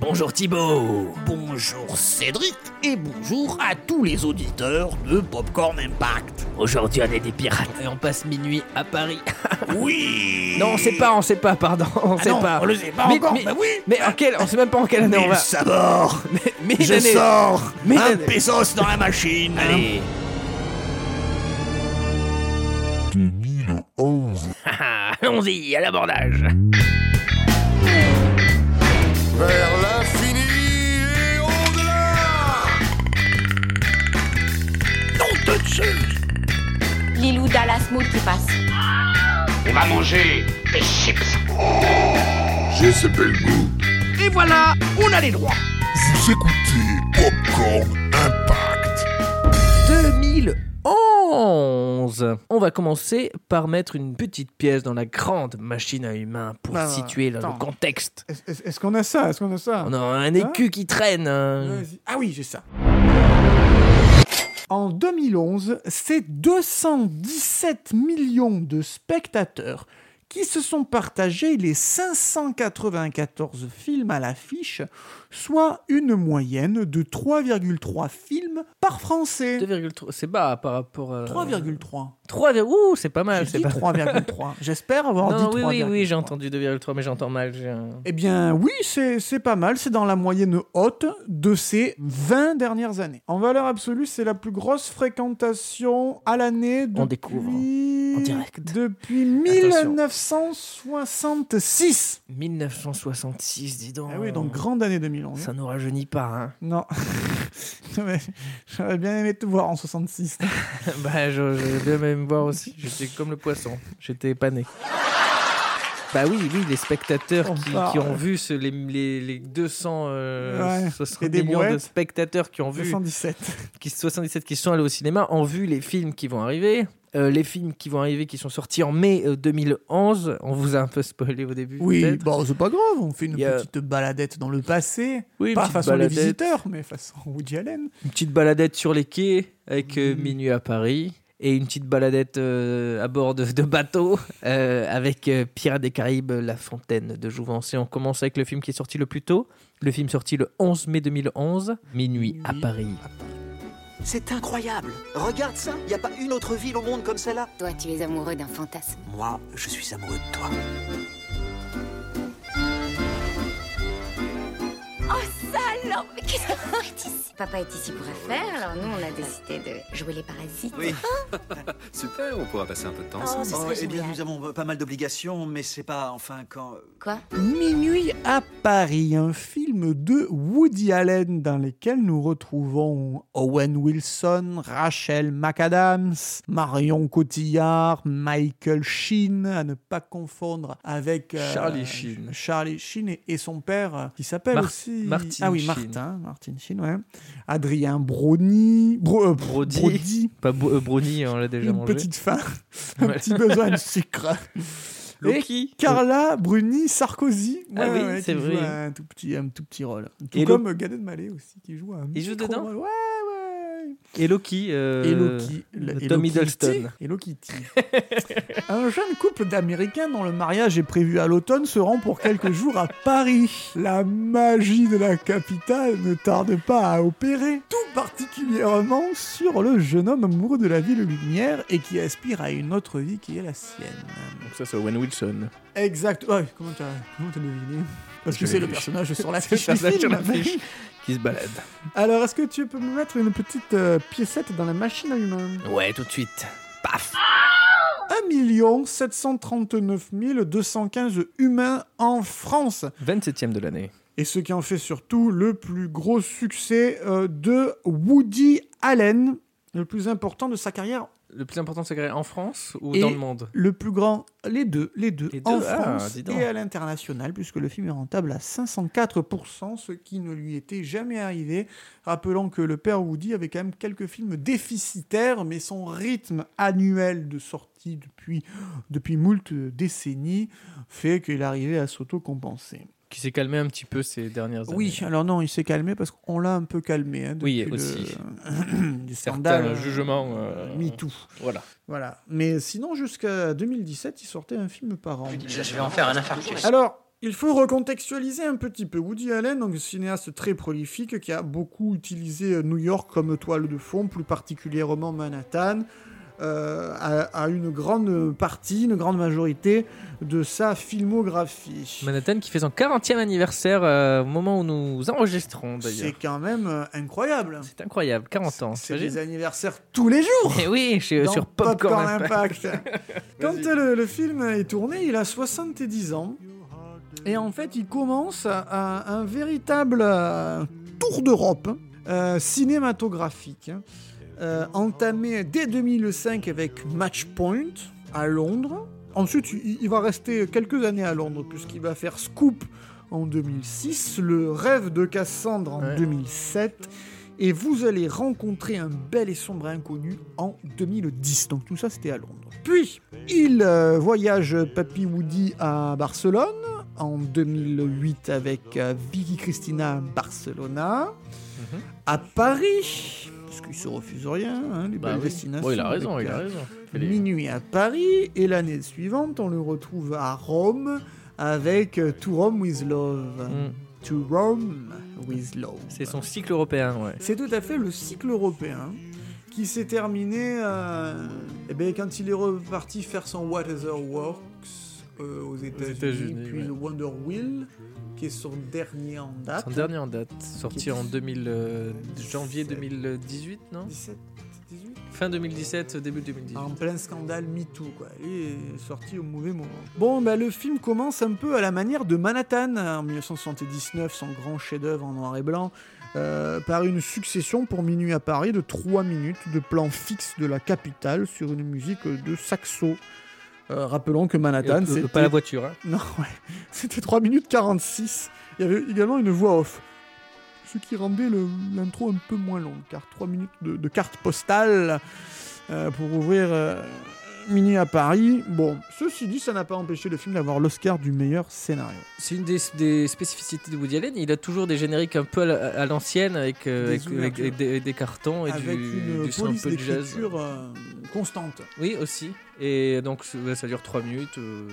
Bonjour Thibaut. Bonjour Cédric et bonjour à tous les auditeurs de Popcorn Impact. Aujourd'hui on est des pirates et on passe minuit à Paris. Oui non, on sait pas, on sait pas, pardon, on Ah sait non, pas. on le sait pas mais, encore, mais, bah oui mais en quelle, on sait même pas en quelle année on va. sabords Mais, mais Je sors Mais un pesos dans la machine Allez. 2011. Ah, Allons-y, à l'abordage. Dieu Lilou Dallas Mood qui passe. On va manger des chips. J'ai ce bel goût. Et voilà, on a les droits Vous écoutez Popcorn Impact. 2011. On va commencer par mettre une petite pièce dans la grande machine à humains pour Bah, situer dans le contexte. Est-ce qu'on a ça? Est-ce qu'on a ça? On a un écu qui traîne. hein. Vas-y. Ah oui, j'ai ça. En 2011, c'est 217 millions de spectateurs qui se sont partagés les 594 films à l'affiche, soit une moyenne de 3,3 films par Français. 2,3. C'est bas par rapport à. 3,3. 3, ouh, c'est pas mal. J'ai C'est dit pas 3,3. J'espère avoir Non, dit oui, 3,3. oui, oui, j'ai entendu 2,3, mais j'entends mal. un- Eh bien, oui, c'est pas mal. C'est dans la moyenne haute de ces 20 dernières années. En valeur absolue, c'est la plus grosse fréquentation à l'année depuis... On découvre en direct. Depuis Attention. 1966. 1966, dis donc. Ah oui, donc grande année 2011. Ça nous rajeunit pas, hein. Non. J'aurais bien aimé te voir en 66. bah, je, je vais même voir aussi. J'étais comme le poisson. J'étais épané. Bah oui, oui, les spectateurs On qui, ont vu ce- les, les, les 200 euh, Ouais, 60 et des millions de spectateurs qui ont vu 77. qui 77 qui sont allés au cinéma ont vu les films qui vont arriver. Euh, les films qui vont arriver, qui sont sortis en mai euh, 2011. On vous a un peu spoilé au début. Oui, bon, c'est pas grave. On fait une a- petite baladette dans le passé. Oui, une pas petite façon baladette. les visiteurs, mais façon Woody Allen. Une petite baladette sur les quais avec euh. Minuit à Paris. Et une petite baladette euh, à bord de, de bateau euh, avec euh, Pirates des Caraïbes, La Fontaine de Jouvence. Et on commence avec le film qui est sorti le plus tôt. Le film sorti le 11 mai 2011, Minuit à Paris. C'est incroyable. Regarde ça. Il n'y a pas une autre ville au monde comme celle-là. Toi, tu es amoureux d'un fantasme. Moi, je suis amoureux de toi. Alors, mais qu'est-ce que vous faites ici? Papa est ici pour affaires, alors nous, on a décidé de jouer les parasites. Oui. Super, on pourra passer un peu de temps Oh, ensemble. Oh, eh bien, nous avons pas mal d'obligations, mais c'est pas enfin quand. Quoi? Minuit à Paris, un film de Woody Allen dans lequel nous retrouvons Owen Wilson, Rachel McAdams, Marion Cotillard, Michael Sheen, à ne pas confondre avec euh, Charlie Sheen. Charlie Sheen et, et son père euh, qui s'appelle Mar- aussi Martin ah oui Sheen. Martin Martin Sheen ouais Adrien Brody Bro- euh, Brody. Brody. Pas Bo- euh, Brownie, on l'a déjà une mangé. petite faim un Ouais. petit besoin de sucre Loki. Carla Bruni Sarkozy. Ah oui, c'est qui vrai. joue Un tout petit, un tout petit rôle. Tout Et comme Gad Elmaleh aussi, qui joue un Il joue dedans rôle. Ouais, ouais. Et Loki. euh, Et Loki. le et Tom Loki Hiddleston. T. Et Loki un jeune couple d'Américains dont le mariage est prévu à l'automne se rend pour quelques jours à Paris. La magie de la capitale ne tarde pas à opérer. Tout particulièrement sur le jeune homme amoureux de la ville lumière et qui aspire à une autre vie qui est la sienne. Donc ça, c'est Owen Wilson. Exact. Ouais, comment t'as deviné? Parce que c'est le personnage sur la C'est le fiche du film. Qui se balade. Alors, est-ce que tu peux me mettre une petite euh, piécette dans la machine à humains? Ouais, tout de suite. Paf 1 739 215 humains en France. 27ème de l'année. Et ce qui en fait surtout le plus gros succès euh, de Woody Allen, le plus important de sa carrière Le plus important, c'est en France ou Et dans le monde? le plus grand, les deux, les deux, Les deux, en ah, France et à l'international, puisque le film est rentable à 504%, ce qui ne lui était jamais arrivé. Rappelons que le père Woody avait quand même quelques films déficitaires, mais son rythme annuel de sortie depuis, depuis moult décennies fait qu'il arrivait à s'auto-compenser. Qui s'est calmé un petit peu ces dernières années. Oui, alors non, il s'est calmé parce qu'on l'a un peu calmé. hein, Oui, depuis aussi. Le... du scandale. Certains jugements. euh, MeToo. Voilà. Voilà. Mais sinon, jusqu'à 2017, il sortait un film par an. Je vais en faire un infarctus. Alors, Il faut recontextualiser un petit peu. Woody Allen, donc cinéaste très prolifique, qui a beaucoup utilisé euh, New York comme toile de fond, plus particulièrement Manhattan, euh, a une grande partie, une grande majorité de sa filmographie. Manhattan qui fait son 40e anniversaire euh, au moment où nous enregistrons C'est d'ailleurs. quand même euh, incroyable. C'est incroyable, 40 ans. C'est des anniversaires tous les jours. Eh oui, chez- dans sur Popcorn, Impact. Quand le, le film est tourné, il a 70 ans. Et en fait, il commence un, un véritable tour d'Europe cinématographique, euh, entamé dès 2005 avec Match Point à Londres. Ensuite, il, va rester quelques années à Londres, puisqu'il va faire Scoop en 2006, Le rêve de Cassandre en Ouais. 2007, et vous allez rencontrer un bel et sombre inconnu en 2010. Donc tout ça, c'était à Londres. Puis, il euh, voyage Papy Woody à Barcelone en 2008 avec euh, Vicky Cristina à Barcelona. Mhm. À Paris, parce qu'il se refuse rien, hein, les Bah belles oui. destinations. Bon, il a raison, il a raison. Minuit à Paris, et l'année suivante, on le retrouve à Rome avec euh, To Rome with Love. Mm. To Rome with Love. C'est son cycle européen, ouais. C'est tout à fait le cycle européen qui s'est terminé euh, eh ben, quand il est reparti faire son Whatever Works euh, aux États-Unis, États-Unis, puis ouais. le Wonder Wheel, qui est son dernier en date. Son dernier en date, sorti en 2000, euh, janvier 2018, non 17, 18 Fin 2017, début 2018. En plein scandale MeToo, quoi. Il est sorti au mauvais moment. Bon, bah, le film commence un peu à la manière de Manhattan, en 1979, son grand chef-d'œuvre en noir et blanc, euh, par une succession pour Minuit à Paris de 3 minutes de plan fixe de la capitale sur une musique de saxo. Euh, rappelons que Manhattan, Et, euh, c'était... pas la voiture, hein. Non, ouais. C'était 3 minutes 46. Il y avait également une voix off. Ce qui rendait l'intro un peu moins longue, car 3 minutes de, de carte postale euh, pour ouvrir euh, Mini à Paris. Bon, ceci dit, ça n'a pas empêché le film d'avoir l'Oscar du meilleur scénario. C'est une des, des spécificités de Woody Allen. Il a toujours des génériques un peu à la- à l'ancienne, avec, euh, avec, avec- avec des, des cartons et Avec du, une du son un peu de jazz. euh, constante. Oui, aussi. Et donc, ouais, ça dure 3 minutes. euh,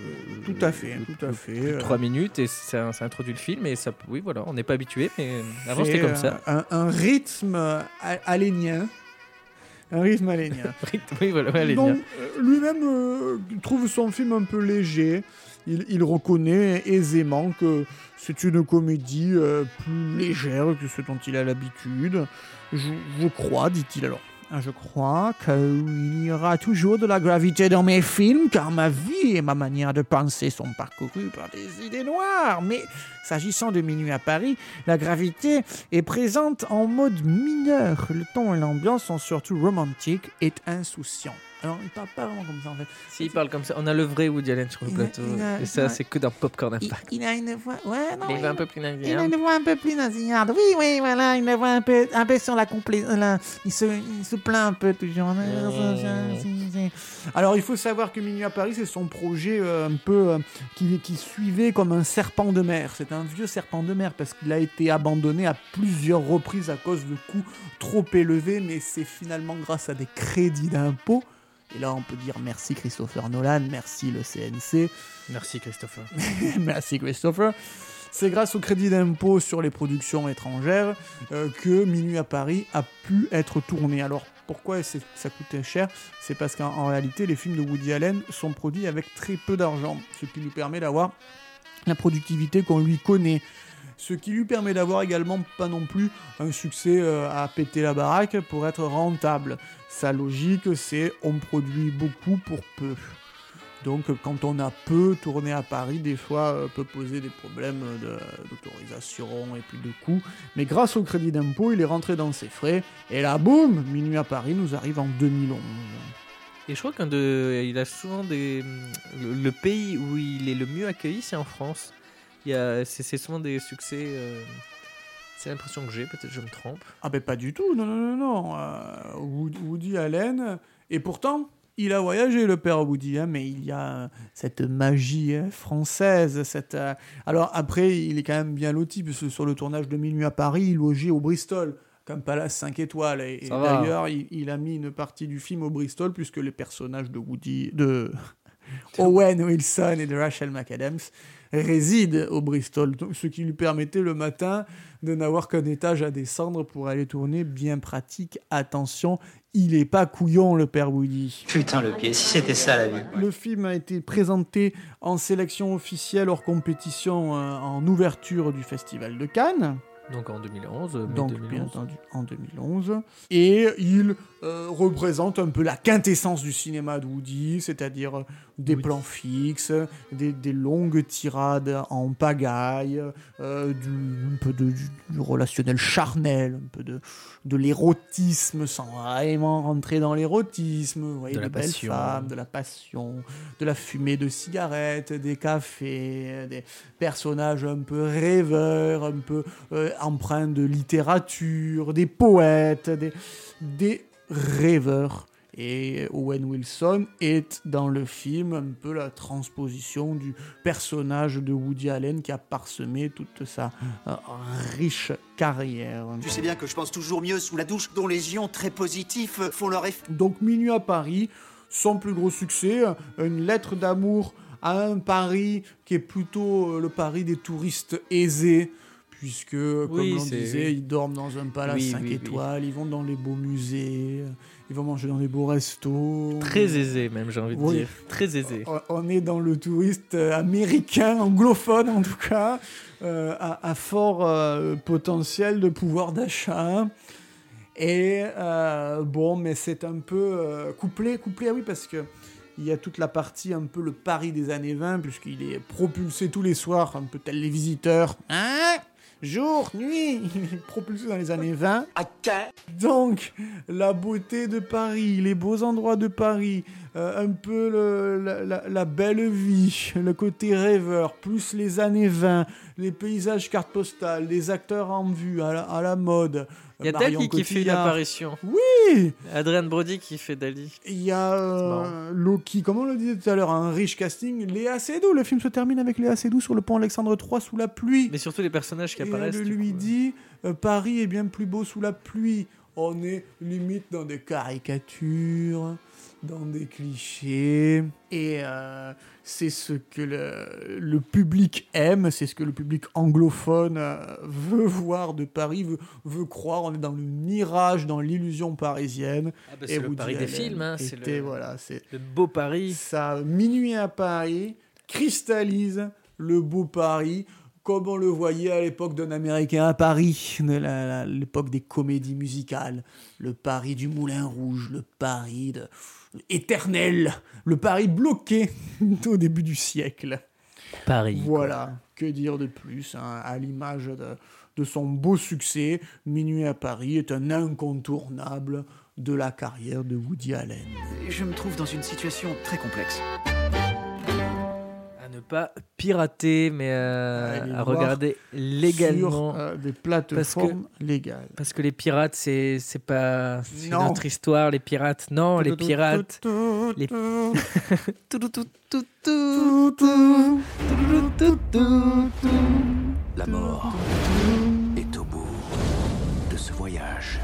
Tout à fait, euh, tout à fait. plus de euh, 3 minutes et ça, ça introduit le film. Et ça, oui, voilà, on n'est pas habitué, mais avant c'était comme euh, ça. Un, un rythme euh, alénien. Un rythme alénien. oui, voilà, Donc, euh, lui-même euh, trouve son film un peu léger. Il, il reconnaît aisément que c'est une comédie euh, plus légère que ce dont il a l'habitude. Je, je crois, dit-il alors. Ah, Je crois qu'il y aura toujours de la gravité dans mes films, car ma vie et ma manière de penser sont parcourues par des idées noires. Mais s'agissant de Minuit à Paris, la gravité est présente en mode mineur. Le ton et l'ambiance sont surtout romantiques et insouciants. Alors, il parle pas vraiment comme ça en fait. S'il parle comme ça, on a le vrai Woody Allen sur le Il a- plateau. il a- et ça, il a- c'est que dans Popcorn Il, Impact. il a une voix. Ouais, non. Il va un peu plus Il a nasillarde. une voix un peu plus nasillarde. Oui, oui, voilà, une voix un peu, un peu sur la complé... la- Il, se, il se plaint un peu toujours. Alors, il faut savoir que Minuit à Paris, c'est son projet euh, un peu euh, qui, qui suivait comme un serpent de mer. C'est un vieux serpent de mer parce qu'il a été abandonné à plusieurs reprises à cause de coûts trop élevés, mais c'est finalement grâce à des crédits d'impôt. Et là, on peut dire merci Christopher Nolan, merci le CNC. Merci Christopher. Merci Christopher. C'est grâce au crédit d'impôt sur les productions étrangères euh, que Minuit à Paris a pu être tourné. Alors pourquoi ça coûtait cher? C'est parce qu'en en réalité, les films de Woody Allen sont produits avec très peu d'argent, ce qui lui permet d'avoir la productivité qu'on lui connaît. Ce qui lui permet d'avoir également pas non plus un succès euh, à péter la baraque pour être rentable. Sa logique, c'est on produit beaucoup pour peu. Donc quand on a peu tourné à Paris, des fois euh, peut poser des problèmes d'autorisation et puis de coûts. Mais grâce au crédit d'impôt, il est rentré dans ses frais. Et là, boum, Minuit à Paris nous arrive en 2011. Et je crois qu'un de, il a souvent le pays où il est le mieux accueilli, c'est en France. Il y a, c'est, c'est souvent des succès. euh, c'est l'impression que j'ai, peut-être je me trompe. Ah ben pas du tout, non, non, non, non. Euh, Wood- Woody Allen, et pourtant, il a voyagé, le père Woody, hein, mais il y a euh, cette magie hein, française. Cette, euh, Alors après, il est quand même bien loti, parce que sur le tournage de Minuit à Paris, il logeait au Bristol, comme palace 5 étoiles. Et, et d'ailleurs, il, il a mis une partie du film au Bristol, puisque les personnages de Woody... de Owen Wilson et de Rachel McAdams réside au Bristol, donc ce qui lui permettait le matin de n'avoir qu'un étage à descendre pour aller tourner. Bien pratique. Attention, il est pas couillon le père Woody. Putain le pied, si c'était ça la vie. Le film a été présenté en sélection officielle hors compétition euh, en ouverture du Festival de Cannes. Donc en 2011, mai donc 2011. bien entendu en 2011. Et il euh, représente un peu la quintessence du cinéma de Woody, c'est-à-dire euh, des plans fixes, des, des longues tirades en pagaille, euh, du, un peu de, du, du relationnel charnel, un peu de, de l'érotisme sans vraiment rentrer dans l'érotisme, vous voyez, De la des belles passion. femmes, de la passion, de la fumée de cigarettes, des cafés, des personnages un peu rêveurs, un peu euh, empreints de littérature, des poètes, des, des rêveurs. Et Owen Wilson est dans le film un peu la transposition du personnage de Woody Allen qui a parsemé toute sa euh, riche carrière. Tu sais bien que je pense toujours mieux sous la douche, dont les ions très positifs font leur effet. Donc Minuit à Paris, son plus gros succès, une lettre d'amour à un Paris qui est plutôt euh, le Paris des touristes aisés, puisque, comme Oui, l'on c'est- disait, ils dorment dans un palace Oui, 5 oui, oui. étoiles, ils vont dans les beaux musées, ils vont manger dans les beaux restos. Très aisé même, j'ai envie de dire. Très aisé. On- On est dans le touriste euh, américain, anglophone en tout cas, euh, à, à fort euh, potentiel de pouvoir d'achat. Et euh, bon, mais c'est un peu couplé, couplé, ah oui, parce que il y a toute la partie un peu le Paris des années 20, puisqu'il est propulsé tous les soirs, un peu tel les visiteurs. Hein? Jour, nuit, il est propulsé dans les années 20. Donc, la beauté de Paris, les beaux endroits de Paris, euh, un peu le- la, la- la belle vie, le côté rêveur, plus les années 20, les paysages cartes postales, les acteurs en vue, à la, à la mode. Il y a Marion Dali qui fait une apparition. Oui Adrien Brody qui fait Dali. Il y a euh, Loki, comme on le disait tout à l'heure, un riche casting. Léa Seydoux, le film se termine avec Léa Seydoux sur le pont Alexandre III sous la pluie. Mais surtout les personnages qui Et apparaissent. elle lui coup. dit euh, Paris est bien plus beau sous la pluie. On est limite dans des caricatures, dans des clichés. Et euh, c'est ce que le, le public aime, c'est ce que le public anglophone euh, veut voir de Paris, veut, veut croire. On est dans le mirage, dans l'illusion parisienne. Ah bah, c'est le Paris des films, hein, c'est le- voilà, Le beau Paris. ça, Minuit à Paris, cristallise le beau Paris, comme on le voyait à l'époque d'un Américain à Paris, l'époque des comédies musicales, le Paris du Moulin Rouge, le Paris de, éternel, le Paris bloqué au début du siècle. Paris. Voilà, que dire de plus, hein, à l'image de, de son beau succès, Minuit à Paris est un incontournable de la carrière de Woody Allen. Je me trouve dans une situation très complexe pas pirater, mais euh, à regarder légalement. Des plateformes que, légales. Parce que les pirates, c'est, c'est pas notre histoire, les pirates. Non, les pirates. Les... La mort est au bout de ce voyage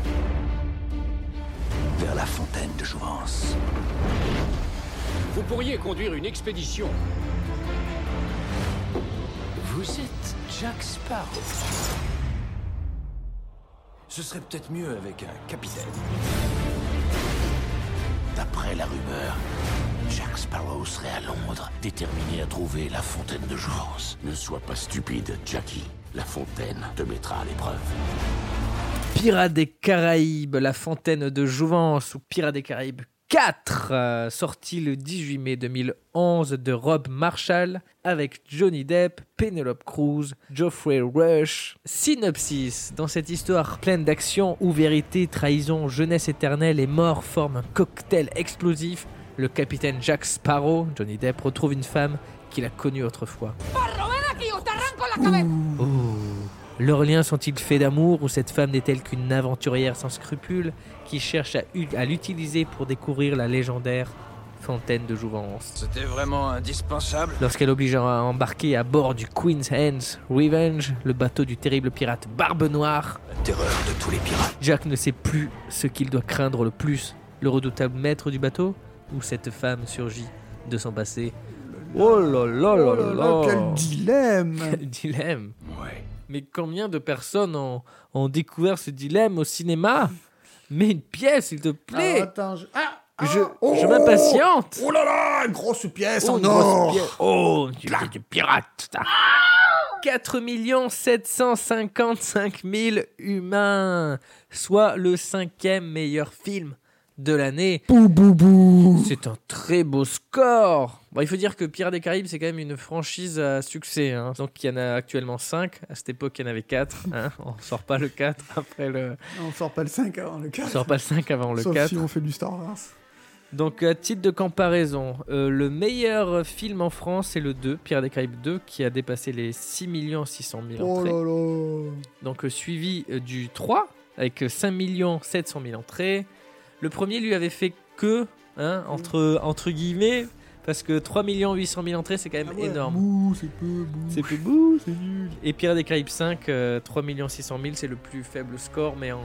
vers la fontaine de Jouvence. Vous pourriez conduire une expédition vous êtes Jack Sparrow. Ce serait peut-être mieux avec un capitaine. D'après la rumeur, Jack Sparrow serait à Londres, déterminé à trouver la fontaine de Jouvence. Ne sois pas stupide, Jackie. La fontaine te mettra à l'épreuve. Pirates des Caraïbes, La Fontaine de Jouvence ou Pirates des Caraïbes 4, euh, sorti le 18 mai 2011 de Rob Marshall avec Johnny Depp, Penelope Cruz, Geoffrey Rush. Synopsis Dans cette histoire pleine d'action où vérité, trahison, jeunesse éternelle et mort forment un cocktail explosif, le capitaine Jack Sparrow, Johnny Depp, retrouve une femme qu'il a connue autrefois. Leurs liens sont-ils faits d'amour ou cette femme n'est-elle qu'une aventurière sans scrupules qui cherche à, l'utiliser pour découvrir la légendaire fontaine de Jouvence? C'était vraiment indispensable. Lorsqu'elle oblige à embarquer à bord du Queen's Hands Revenge, le bateau du terrible pirate Barbe Noire, La terreur de tous les pirates. Jack ne sait plus ce qu'il doit craindre le plus, le redoutable maître du bateau ou cette femme surgit de s'en passer. Oh là là là Oh là là là, là quel dilemme Quel dilemme Ouais. Mais combien de personnes ont, ont découvert ce dilemme au cinéma? Mais une pièce, s'il te plaît. Attends, je... Ah, ah, Je, oh, je m'impatiente. Oh là là, une grosse pièce Oh, en or. pièce. Oh, tu es du pirate 4 755 000 humains, soit le cinquième meilleur film de l'année. Bou bou bou C'est un très beau score. Bon, il faut dire que Pierre des Caraïbes, c'est quand même une franchise à succès. hein. Donc il y en a actuellement 5. À cette époque, il y en avait 4. On sort pas le 4 après le. On sort pas le 5 avant le 4. On sort pas le 5 avant le Sauf 4. si on fait du Star Wars. Donc, à titre de comparaison, euh, le meilleur film en France, c'est le 2, Pierre des Caraïbes 2, qui a dépassé les 6 600 000 Oh entrées. là là Donc, euh, suivi euh, du 3, avec 5 700 000 entrées. Le premier lui avait fait que, hein, entre, entre guillemets, parce que 3 800 000 entrées, c'est quand même Ah ouais, énorme. C'est peu. C'est peu c'est nul. Et Pierre des Caraïbes 5, euh, 3 600 000, c'est le plus faible score, mais en,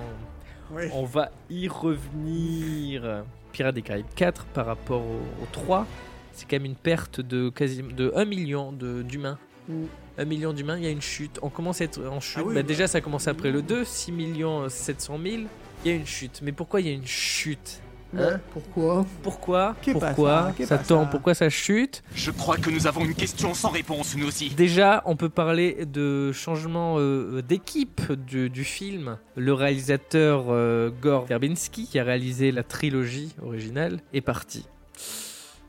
Ouais. on va y revenir. Pirates des Caraïbes 4 par rapport au, au 3, c'est quand même une perte de quasi de 1 million de- d'humains. Mm. 1 million d'humains, il y a une chute. On commence à être en chute. Ah oui, Bah, bah. déjà, ça commence après le 2, 6 millions 700 000. Il y a une chute. Mais pourquoi il y a une chute Ouais, pourquoi Pourquoi Pourquoi ça Qu'est ça pas tombe ça Pourquoi ça chute Je crois que nous avons une question sans réponse, nous aussi. Déjà, on peut parler de changement euh, d'équipe du, du film. Le réalisateur euh, Gore Verbinski, qui a réalisé la trilogie originale, est parti.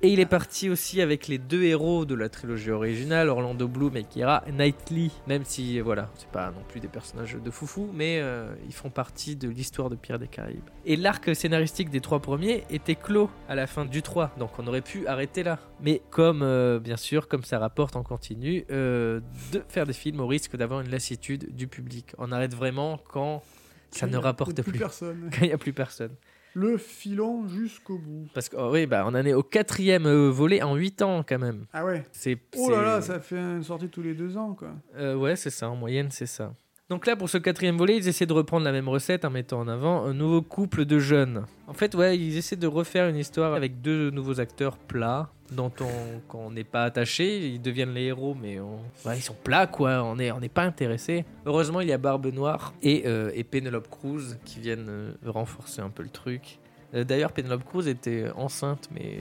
Et il est parti aussi avec les deux héros de la trilogie originale, Orlando Bloom et Keira Knightley. Même si, voilà, c'est pas non plus des personnages de foufou, mais euh, ils font partie de l'histoire de Pierre des Caraïbes. Et l'arc scénaristique des trois premiers était clos à la fin du 3, donc on aurait pu arrêter là. Mais comme, euh, bien sûr, comme ça rapporte en continu, euh, de faire des films au risque d'avoir une lassitude du public. On arrête vraiment quand ça ne rapporte plus. personne. Quand il n'y a plus personne. Le filon jusqu'au bout. Parce que, oh oui, bah, on en est au quatrième euh, volet en 8 ans quand même. Ah ouais C'est, Oh là là, ça fait une sortie tous les deux ans, quoi. Euh, ouais, c'est ça, en moyenne, c'est ça. Donc là, pour ce quatrième volet, ils essaient de reprendre la même recette en mettant en avant un nouveau couple de jeunes. En fait, ouais, ils essaient de refaire une histoire avec deux nouveaux acteurs plats, dont on qu'on n'est pas attaché. Ils deviennent les héros, mais on... ouais, ils sont plats, quoi. On n'est on pas intéressé. Heureusement, il y a Barbe Noire et, euh, et Penelope Cruz qui viennent euh, renforcer un peu le truc. Euh, D'ailleurs, Penelope Cruz était enceinte, mais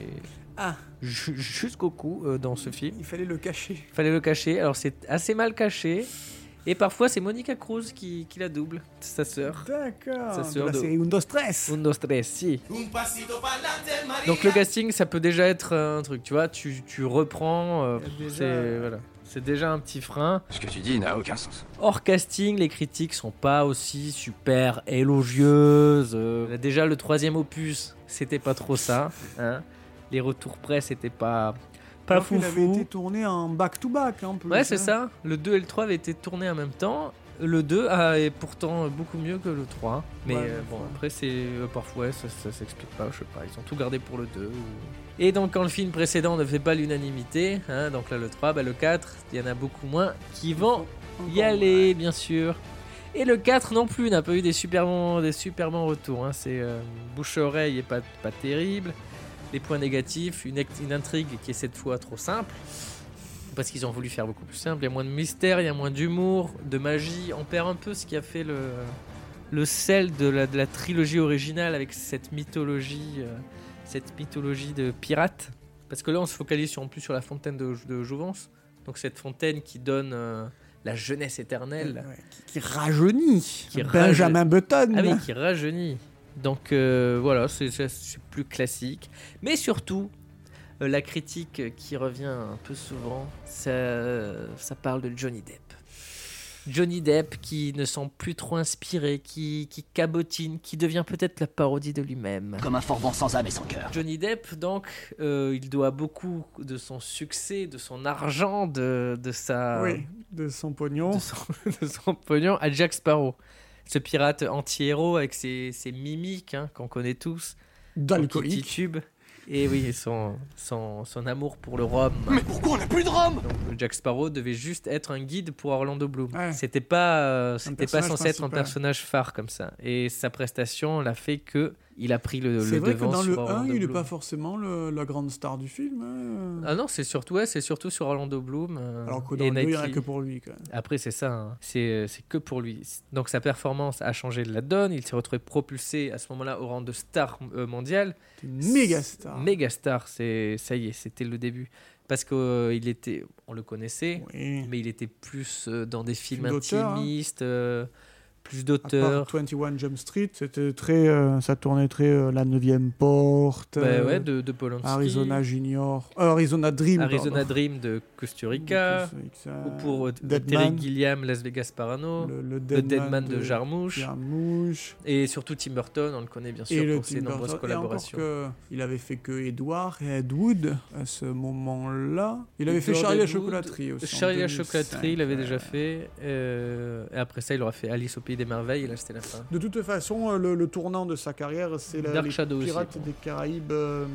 Ah. ju- jusqu'au cou dans ce film. Il fallait le cacher. Fallait le cacher. Alors c'est assez mal caché. Et parfois c'est Monica Cruz qui, qui la double, sa sœur. D'accord. Sa sœur la de- Undo Stress. Uno stress, si. Donc le casting, ça peut déjà être euh, un truc, tu vois, tu, tu reprends, euh, c'est voilà. C'est déjà un petit frein. Ce que tu dis n'a aucun sens. Hors casting, les critiques sont pas aussi super élogieuses. Euh, déjà le troisième opus, c'était pas trop ça. hein. Les retours presse, c'était pas pas avait été tourné en back-to-back, hein. Ouais, c'est ça. Le 2 et le 3 avaient été tournés en même temps. Le 2 a- est pourtant beaucoup mieux que le 3. Mais Ouais, euh, bon, après, c'est euh, parfois ça, ça s'explique pas, je sais pas. Ils ont tout gardé pour le 2. ou- Et donc, quand le film précédent ne fait pas l'unanimité, hein, donc là, le 3, bah, le 4, il y en a beaucoup moins qui vont y aller, bien sûr. Et le 4 non plus n'a pas eu des super bons, des super bons retours. hein. C'est euh, bouche-oreille et pas, pas terrible. Les points négatifs, une, intrigue qui est cette fois trop simple. Parce qu'ils ont voulu faire beaucoup plus simple. Il y a moins de mystère, il y a moins d'humour, de magie. On perd un peu ce qui a fait le, le sel de la, de la trilogie originale avec cette mythologie, euh, cette mythologie de pirates. Parce que là, on se focalise sur, en plus sur la fontaine de, de Jouvence. Donc cette fontaine qui donne euh, la jeunesse éternelle. Ouais, qui, qui rajeunit. Qui Benjamin Button. Ah oui, qui rajeunit. Donc euh, voilà, c'est plus classique. Mais surtout, euh, la critique qui revient un peu souvent, ça, ça parle de Johnny Depp. Johnny Depp qui ne semble plus trop inspiré, qui, qui cabotine, qui devient peut-être la parodie de lui-même. Comme un fourgon sans âme et sans cœur. Johnny Depp, donc, euh, il doit beaucoup de son succès, de son argent, de, de sa Oui, de son pognon. de son, de son pognon à Jack Sparrow. Ce pirate anti-héros avec ses, ses mimiques hein, qu'on connaît tous. D'alcoolique. titube. Et oui, son, son, son amour pour le rhum. Mais pourquoi on n'a plus de rhum? Donc, Jack Sparrow devait juste être un guide pour Orlando Bloom. Ouais. C'était pas, euh, c'était pas censé être un personnage phare comme ça. Et sa prestation l'a fait que il a pris le, C'est le vrai que dans sur le 1, Orlando il n'est Bloom. pas forcément le- la grande star du film. hein. Ah non, c'est surtout, ouais, c'est surtout sur Orlando Bloom. euh, Alors que dans et le 2, il n'y en a que pour lui. Quand même. Après, c'est ça, hein. c'est euh, c'est que pour lui. Donc sa performance a changé de la donne. Il s'est retrouvé propulsé à ce moment-là au rang de star euh, mondial. C'est une méga star. Méga star, c'est ça y est, c'était le début. Parce qu'il était, on le connaissait, Oui. mais il était plus euh, dans des films hein. intimistes, euh, plus d'auteurs. part 21 Jump Street, c'était très, euh, ça tournait très euh, la 9 porte, Bah euh, ouais, de, de Polanski. Arizona Junior, Arizona Dream. Arizona pardon. Dream de. De Kusturica, Ou pour Terry Gilliam, Las Vegas Parano. le, le le Dead, Deadman de, Jarmouche. Jarmouche. Et surtout Tim Burton, on le connaît bien sûr pour ses Tim nombreuses Burton. Et encore collaborations. que il avait fait que Edward et Ed Wood à ce moment-là. Il avait fait Charlie la chocolaterie aussi. Charlie la 2005, chocolaterie, il avait déjà fait. et après ça, il aura fait Alice au pays des merveilles. Et là, c'était la fin. De toute façon, euh, le, le tournant de sa carrière, c'est la- Dark les Shadow Pirates des Caraïbes euh,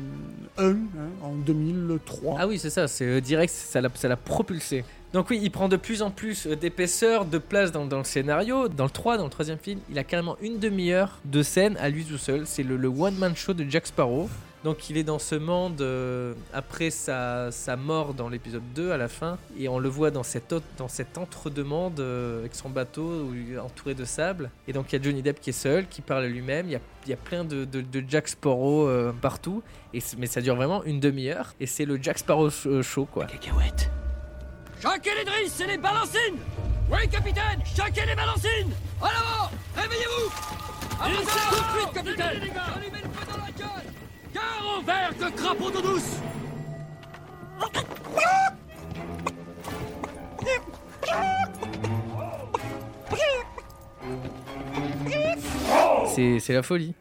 1 hein, en 2003. Ah oui, c'est ça. C'est euh, direct, ça l'a, ça l'a propulsé. Donc oui, il prend de plus en plus euh, d'épaisseur, de place dans, dans le scénario. Dans le 3, dans le troisième film, il a carrément une demi-heure de scène à lui tout seul. C'est le, le one-man show de Jack Sparrow. Donc il est dans ce monde euh, après sa, sa mort dans l'épisode 2 à la fin. Et on le voit dans, cette autre- dans cet entre-deux-mondes euh, avec son bateau entouré de sable. Et donc il y a Johnny Depp qui est seul, qui parle à lui-même. Il y a, il y a plein de, de- de Jack Sparrow euh, partout. Et, c'est- mais ça dure vraiment une demi-heure. Et c'est le Jack Sparrow sh- show quoi. Cacahuète. Choquez les drisses et les balancines Oui, capitaine Choquez les balancines En avant Réveillez-vous Allez, tout de suite, capitaine Allumez le feu dans de crapaud douce C'est la folie.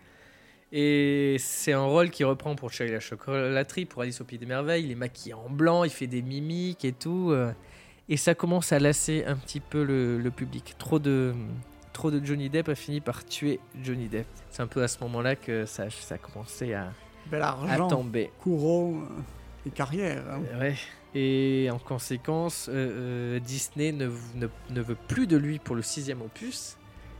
Et c'est un rôle qu'il reprend pour Charlie la chocolaterie, pour Alice au Pays des Merveilles. Il est maquillé en blanc, il fait des mimiques et tout. euh, Et ça commence à lasser un petit peu le, public. Trop de, trop de Johnny Depp a fini par tuer Johnny Depp. C'est un peu à ce moment-là que ça a commencé à, Bel à argent, tomber. couronne euh, et carrière. hein. Ouais. Et en conséquence, euh, euh, Disney ne, ne- ne veut plus de lui pour le sixième opus,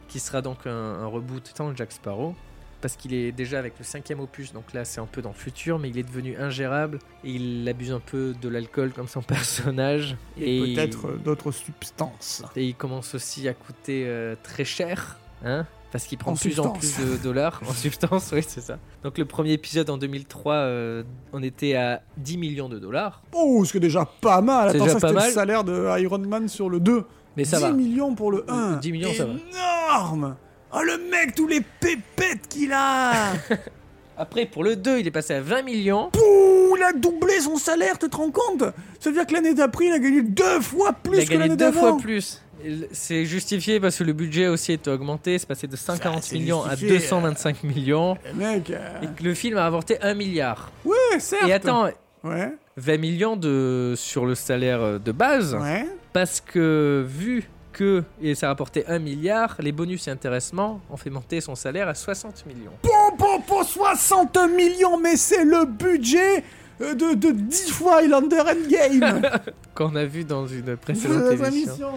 qui sera donc un, un reboot sans Jack Sparrow, parce qu'il est déjà avec le cinquième opus, donc là c'est un peu dans le futur, mais il est devenu ingérable et il abuse un peu de l'alcool comme son personnage. Et, peut-être d'autres substances. et il commence aussi à coûter euh, très cher, hein parce qu'il prend En de plus en plus de dollars en substance, oui c'est ça. Donc le premier épisode en 2003, euh, on était à 10 millions de dollars. Oh, ce qui est déjà pas mal. C'est Attends, déjà ça pas c'était mal. le salaire de Iron Man sur le 2. Mais ça 10 va. millions pour le 1. 10 millions, ça va. Énorme Oh, le mec, tous les pépettes qu'il a Après, pour le 2, il est passé à 20 millions. Pouh, il a doublé son salaire, tu te rends compte? Ça veut dire que l'année d'après, il a gagné deux fois plus il a que gagné l'année deux d'avant. fois plus. C'est justifié parce que le budget aussi a été augmenté. C'est passé de 50 c'est millions à justifié, 225 millions. Eh, mec, euh, Et que le film a rapporté 1 milliard. ouais, certes. Et attends, Ouais, 20 millions de, sur le salaire de base. ouais. Parce que vu que et ça a rapporté 1 milliard, les bonus et intéressements ont fait monter son salaire à 60 millions. Pour, pour, pour 60 millions, mais c'est le budget euh, de, de 10 fois Highlander Endgame Qu'on a vu dans une précédente émission.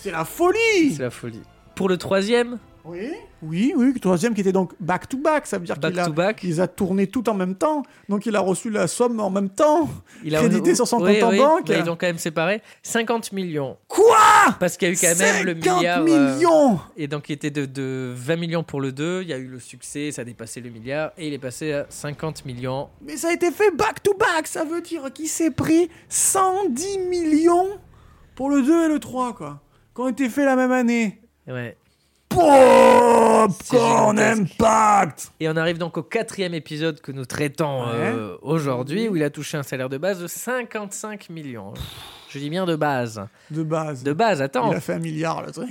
C'est la folie C'est la folie. Pour le troisième, Oui, oui, oui. le Troisième qui était donc back-to-back, ça veut dire back qu'il a, to back, il a tourné tout en même temps, donc il a reçu la somme en même temps. il a crédité sur son Oui, compte en banque. ils l'ont quand même séparé. 50 millions. Quoi? Parce qu'il y a eu quand même le 50 milliard. euh, millions et donc il était de, de 20 millions pour le 2, il y a eu le succès, ça a dépassé le milliard, et il est passé à 50 millions. Mais ça a été fait back-to-back, ça veut dire qu'il s'est pris 110 millions pour le 2 et le 3, quoi. Qui ont été faits la même année. Ouais. Popcorn. Impact Et on arrive donc au quatrième épisode que nous traitons euh, aujourd'hui, où il a touché un salaire de base de 55 millions. Je dis bien de base. De base. De base, attends. Il a fait un milliard, le truc.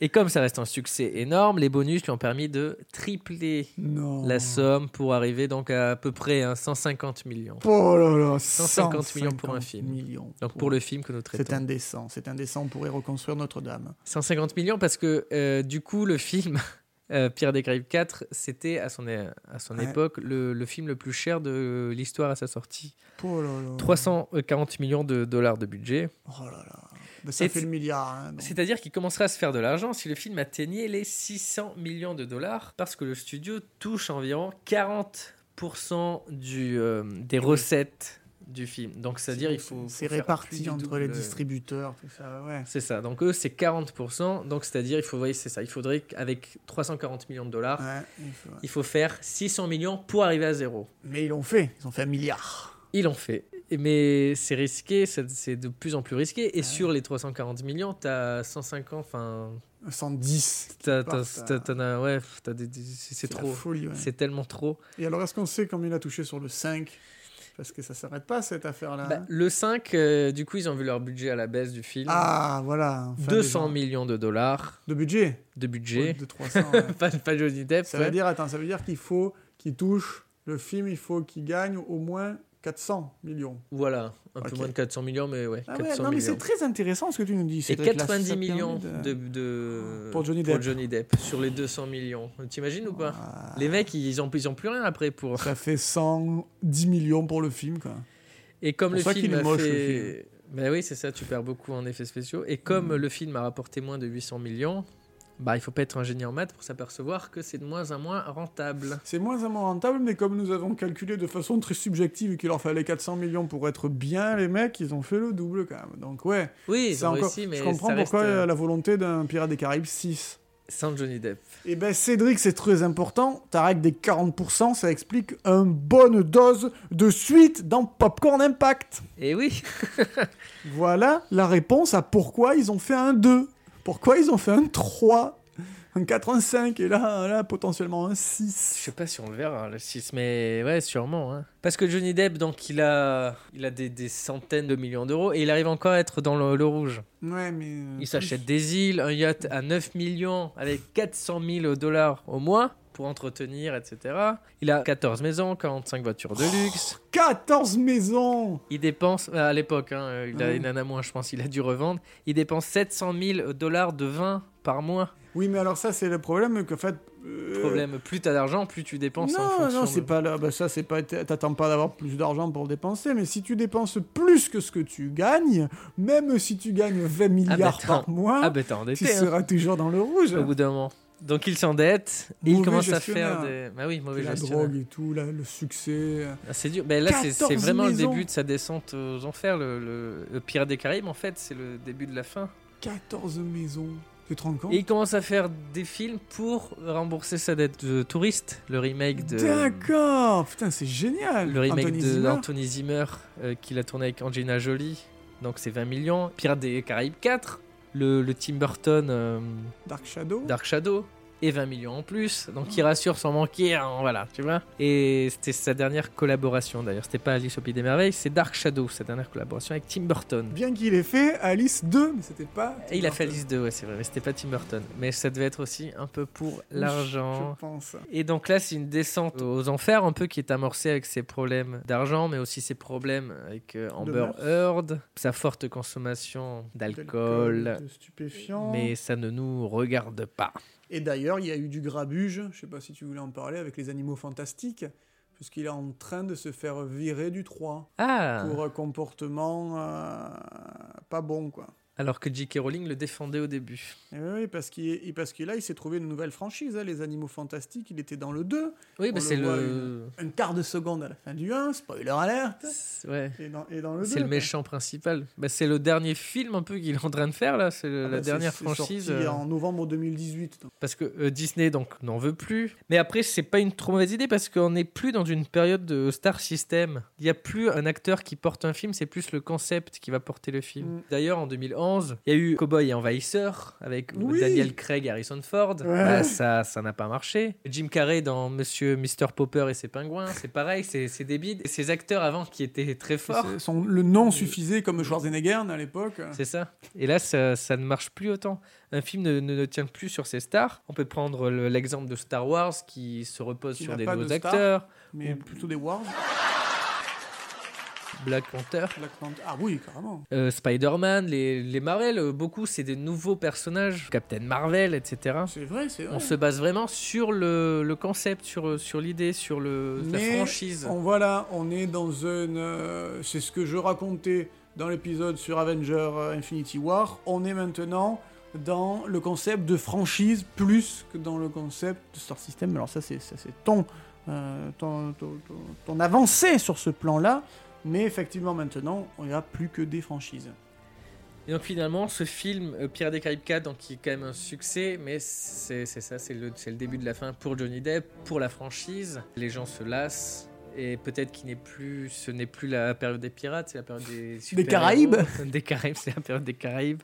Et comme ça reste un succès énorme, les bonus lui ont permis de tripler Non. la somme pour arriver donc à à peu près hein, 150 millions. Oh là là, 150 millions pour un 150 film. millions Donc pour le film que nous C'est traitons. indécent, c'est indécent, on pourrait reconstruire Notre-Dame. 150 millions parce que euh, du coup le film euh, Pierre des Caraïbes 4 c'était à son, à son Ouais. époque le, le film le plus cher de l'histoire à sa sortie. Oh là là. 340 millions de dollars de budget. Oh là là. Ça fait le milliard. hein. C'est-à-dire qu'il commencerait à se faire de l'argent si le film atteignait les 600 millions de dollars, parce que le studio touche environ 40% du, euh, des recettes du film. Donc, c'est-à-dire il faut. C'est réparti entre les distributeurs, tout ça, ouais. C'est ça. Donc, eux, c'est 40%. Donc, c'est-à-dire, il faut, oui, c'est ça. Il faudrait qu'avec 340 millions de dollars, Ouais, il faut- il faut faire 600 millions pour arriver à zéro. Mais ils l'ont fait, ils ont fait un milliard. Ils l'ont fait. Mais c'est risqué, c'est de plus en plus risqué. Et sur les 340 millions, t'as 150, enfin. 110. T'as, part, t'as- t'as- t'as- t'en as- ouais, c'est, trop. ouais. C'est tellement trop. Et alors, est-ce qu'on sait combien il a touché sur le 5 Parce que ça s'arrête pas cette affaire-là. Bah, hein. le 5, euh, du coup, ils ont vu leur budget à la baisse du film. Ah, voilà. enfin, 200 déjà. millions de dollars De budget? De budget. De 300. ouais. pas, pas Johnny Depp. ça ouais. veut dire, attends, ça veut dire qu'il faut qu'il touche le film, il faut qu'il gagne au moins 400 millions. Voilà, un peu moins de 400 millions, mais ouais, Ah ouais, 400 non, mais c'est très intéressant ce que tu nous dis. Et Cédric, là, 90 ça permet millions de- de, de- Pour Johnny Depp. sur les 200 millions. T'imagines ou pas Les mecs, ils ont, ils ont plus rien après pour. Ça fait 110 millions pour le film, quoi. Et comme pour le ça film a moche, le fait. Ben oui, c'est ça, tu perds beaucoup en effets spéciaux. Et comme Mm. le film a rapporté moins de 800 millions, bah il faut pas être ingénieur en maths pour s'apercevoir que c'est de moins en moins rentable. C'est moins en moins rentable, mais comme nous avons calculé de façon très subjective et qu'il leur fallait 400 millions pour être bien, les mecs, ils ont fait le double quand même. Donc ouais, Oui, ils ont encore... réussi, mais je comprends ça pourquoi euh, la volonté d'un Pirate des Caraïbes 6. Sans Johnny Depp. Et ben Cédric, c'est très important. Ta règle des 40%, ça explique une bonne dose de suite dans Popcorn Impact. Et oui, Voilà la réponse à pourquoi ils ont fait un 2. Pourquoi ils ont fait un 3, un 4, un 5 et là, là potentiellement un 6. je sais pas si on le verra le 6, mais ouais, sûrement. hein. Parce que Johnny Depp, donc il a, il a des, des centaines de millions d'euros et il arrive encore à être dans le, le rouge. Ouais, mais. euh, Il s'achète des îles, un yacht à 9 millions avec 400 000 dollars au mois pour entretenir, etc. Il a 14 maisons, 45 voitures de luxe. 14 maisons Il dépense, à l'époque, hein, euh, il, a, Ouais. il en a moins, je pense, il a dû revendre. Il dépense 700 000 dollars de vin par mois. Oui, mais alors ça, c'est le problème qu'en fait. euh, Problème, plus t'as d'argent, plus tu dépenses en Non, fonction non, de- c'est pas là. Bah, ça, c'est pas. T'attends pas d'avoir plus d'argent pour dépenser, mais si tu dépenses plus que ce que tu gagnes, même si tu gagnes 20 milliards t'es par en- mois, Ah bah endetté, tu hein. seras toujours dans le rouge. au bout d'un moment. Donc il s'endette, et il commence à faire des... Bah oui, mauvais la gestionnaire. drogue et tout, là, le succès. Ah, c'est dur. Ben là, c'est- c'est 14 vraiment maisons. le début de sa descente aux enfers. Le, le, le Pirate des Caraïbes, en fait, c'est le début de la fin. 14 maisons. Tu te rends compte? Et il commence à faire des films pour rembourser sa dette de touriste. Le remake de. D'accord Putain, c'est génial Le remake Anthony de Zimmer. d'Anthony Zimmer euh, qu'il a tourné avec Angelina Jolie. Donc c'est 20 millions. Pirates des Caraïbes 4. Le, le Tim Burton euh, Dark Shadow Dark Shadow. Et 20 millions en plus. Donc il rassure sans manquer. hein, voilà, tu vois. Et c'était sa dernière collaboration d'ailleurs. C'était pas Alice au Pays des Merveilles, c'est Dark Shadow, sa dernière collaboration avec Tim Burton. Bien qu'il ait fait Alice 2, mais c'était pas. Et il a fait Alice 2, ouais, c'est vrai, mais c'était pas Tim Burton. Mais ça devait être aussi un peu pour l'argent. Je pense. Et donc là, c'est une descente aux enfers, un peu qui est amorcée avec ses problèmes d'argent, mais aussi ses problèmes avec euh, Amber. Heard, sa forte consommation d'alcool. De stupéfiants. Mais ça ne nous regarde pas. Et d'ailleurs, il y a eu du grabuge, je sais pas si tu voulais en parler, avec les animaux fantastiques, puisqu'il est en train de se faire virer du 3. Ah Pour un comportement euh, pas bon, quoi. Alors que J.K. Rowling le défendait au début. Et oui, parce, qu'il est- parce que là, il s'est trouvé une nouvelle franchise, hein, les animaux fantastiques, il était dans le 2. Oui, mais c'est le. une- Un quart de seconde à la fin du 1, spoiler alerte. Ouais. Et dans, et dans le 2. C'est le méchant principal. Bah, c'est le dernier film un peu qu'il est en train de faire là. C'est Ah la bah, dernière franchise. sorti euh, en novembre 2018. donc. Parce que euh, Disney donc n'en veut plus. Mais après c'est pas une trop mauvaise idée parce qu'on n'est plus dans une période de star system. Il n'y a plus un acteur qui porte un film, c'est plus le concept qui va porter le film. Mm. D'ailleurs en 2011, il y a eu Cowboy et Envahisseur avec Oui. Daniel Craig Harrison Ford. Ouais. Bah, ça ça n'a pas marché. Jim Carrey dans Monsieur Mr Popper et ses pingouins, c'est pareil, c'est débile. Et Ces acteurs avant qui étaient très forts. Son- le nom suffisait comme Schwarzenegger à l'époque. C'est ça. Et là, ça, ça ne marche plus autant. Un film ne, ne- ne tient plus sur ses stars. On peut prendre le- l'exemple de Star Wars qui se repose Qui sur des nouveaux de stars. acteurs. Mais Ou plutôt des Wars. Black Panther. Black Panther. Ah oui, carrément. Euh, Spider-Man, les, les Marvel, euh, beaucoup, c'est des nouveaux personnages. Captain Marvel, etc. C'est vrai, c'est vrai. On se base vraiment sur le, le concept, sur, sur l'idée, sur le, la franchise. On, voilà, on est dans une. euh, c'est ce que je racontais dans l'épisode sur Avenger euh, Infinity War, on est maintenant dans le concept de franchise plus que dans le concept de Star System. Alors ça c'est ça, c'est ton, euh, ton, ton, ton- ton avancée sur ce plan-là, mais effectivement maintenant on n'y a plus que des franchises. Et donc finalement, ce film euh, Pirates des Caraïbes 4, donc, qui est quand même un succès, mais c'est c'est ça, c'est le, c'est le début de la fin pour Johnny Depp, pour la franchise. Les gens se lassent. Et peut-être qu'il n'est plus, ce n'est plus la période des pirates, c'est la période des Caraïbes. Des Caraïbes, c'est la période des Caraïbes.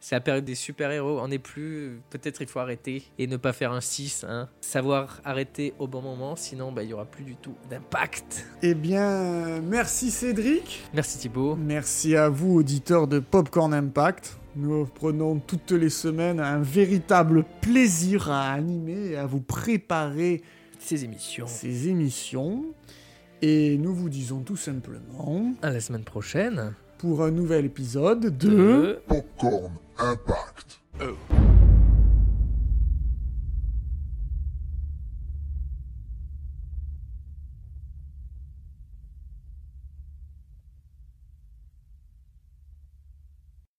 C'est la période des super-héros. On n'est plus. Peut-être il faut arrêter et ne pas faire un 6. Hein. Savoir arrêter au bon moment, sinon bah, il n'y aura plus du tout d'impact. Eh bien, merci Cédric. Merci Thibaut. Merci à vous, auditeurs de Popcorn Impact. Nous prenons toutes les semaines un véritable plaisir à animer et à vous préparer Ces émissions. ces émissions. Et nous vous disons tout simplement, À la semaine prochaine. Pour un nouvel épisode de... De- Popcorn Impact.